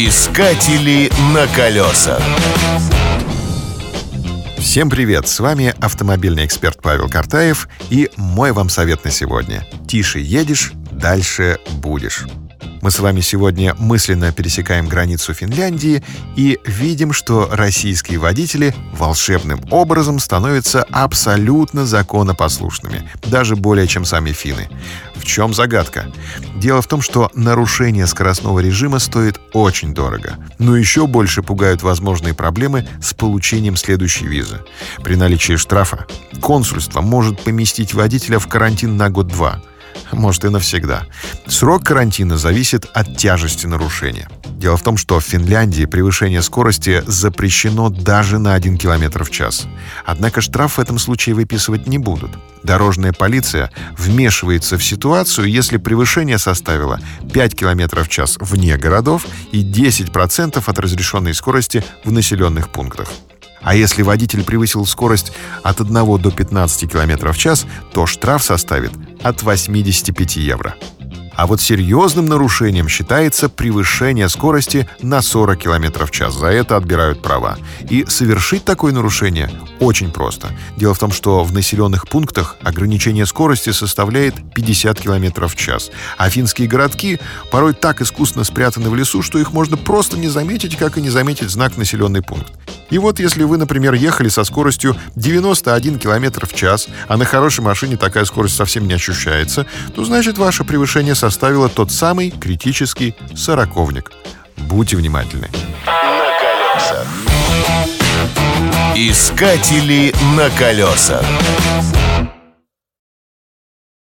Искатели на колесах. Всем привет! С вами автомобильный эксперт Павел Картаев и мой вам совет на сегодня. Тише едешь, дальше будешь. Мы с вами сегодня мысленно пересекаем границу Финляндии и видим, что российские водители волшебным образом становятся абсолютно законопослушными, даже более чем сами финны. В чем загадка? Дело в том, что нарушение скоростного режима стоит очень дорого. Но еще больше пугают возможные проблемы с получением следующей визы. При наличии штрафа консульство может поместить водителя в карантин на год-два – может и навсегда. Срок карантина зависит от тяжести нарушения. Дело в том, что в Финляндии превышение скорости запрещено даже на 1 км в час. Однако штраф в этом случае выписывать не будут. Дорожная полиция вмешивается в ситуацию, если превышение составило 5 км в час вне городов и 10% от разрешенной скорости в населенных пунктах. А если водитель превысил скорость от 1 до 15 км в час, то штраф составит от 85 евро. А вот серьезным нарушением считается превышение скорости на 40 км в час. За это отбирают права. И совершить такое нарушение очень просто. Дело в том, что в населенных пунктах ограничение скорости составляет 50 км в час. А финские городки порой так искусно спрятаны в лесу, что их можно просто не заметить, как и не заметить знак «населенный пункт». И вот если вы, например, ехали со скоростью 91 км в час, а на хорошей машине такая скорость совсем не ощущается, то значит ваше превышение составило тот самый критический сороковник. Будьте внимательны. На колесах. Искатели на колесах.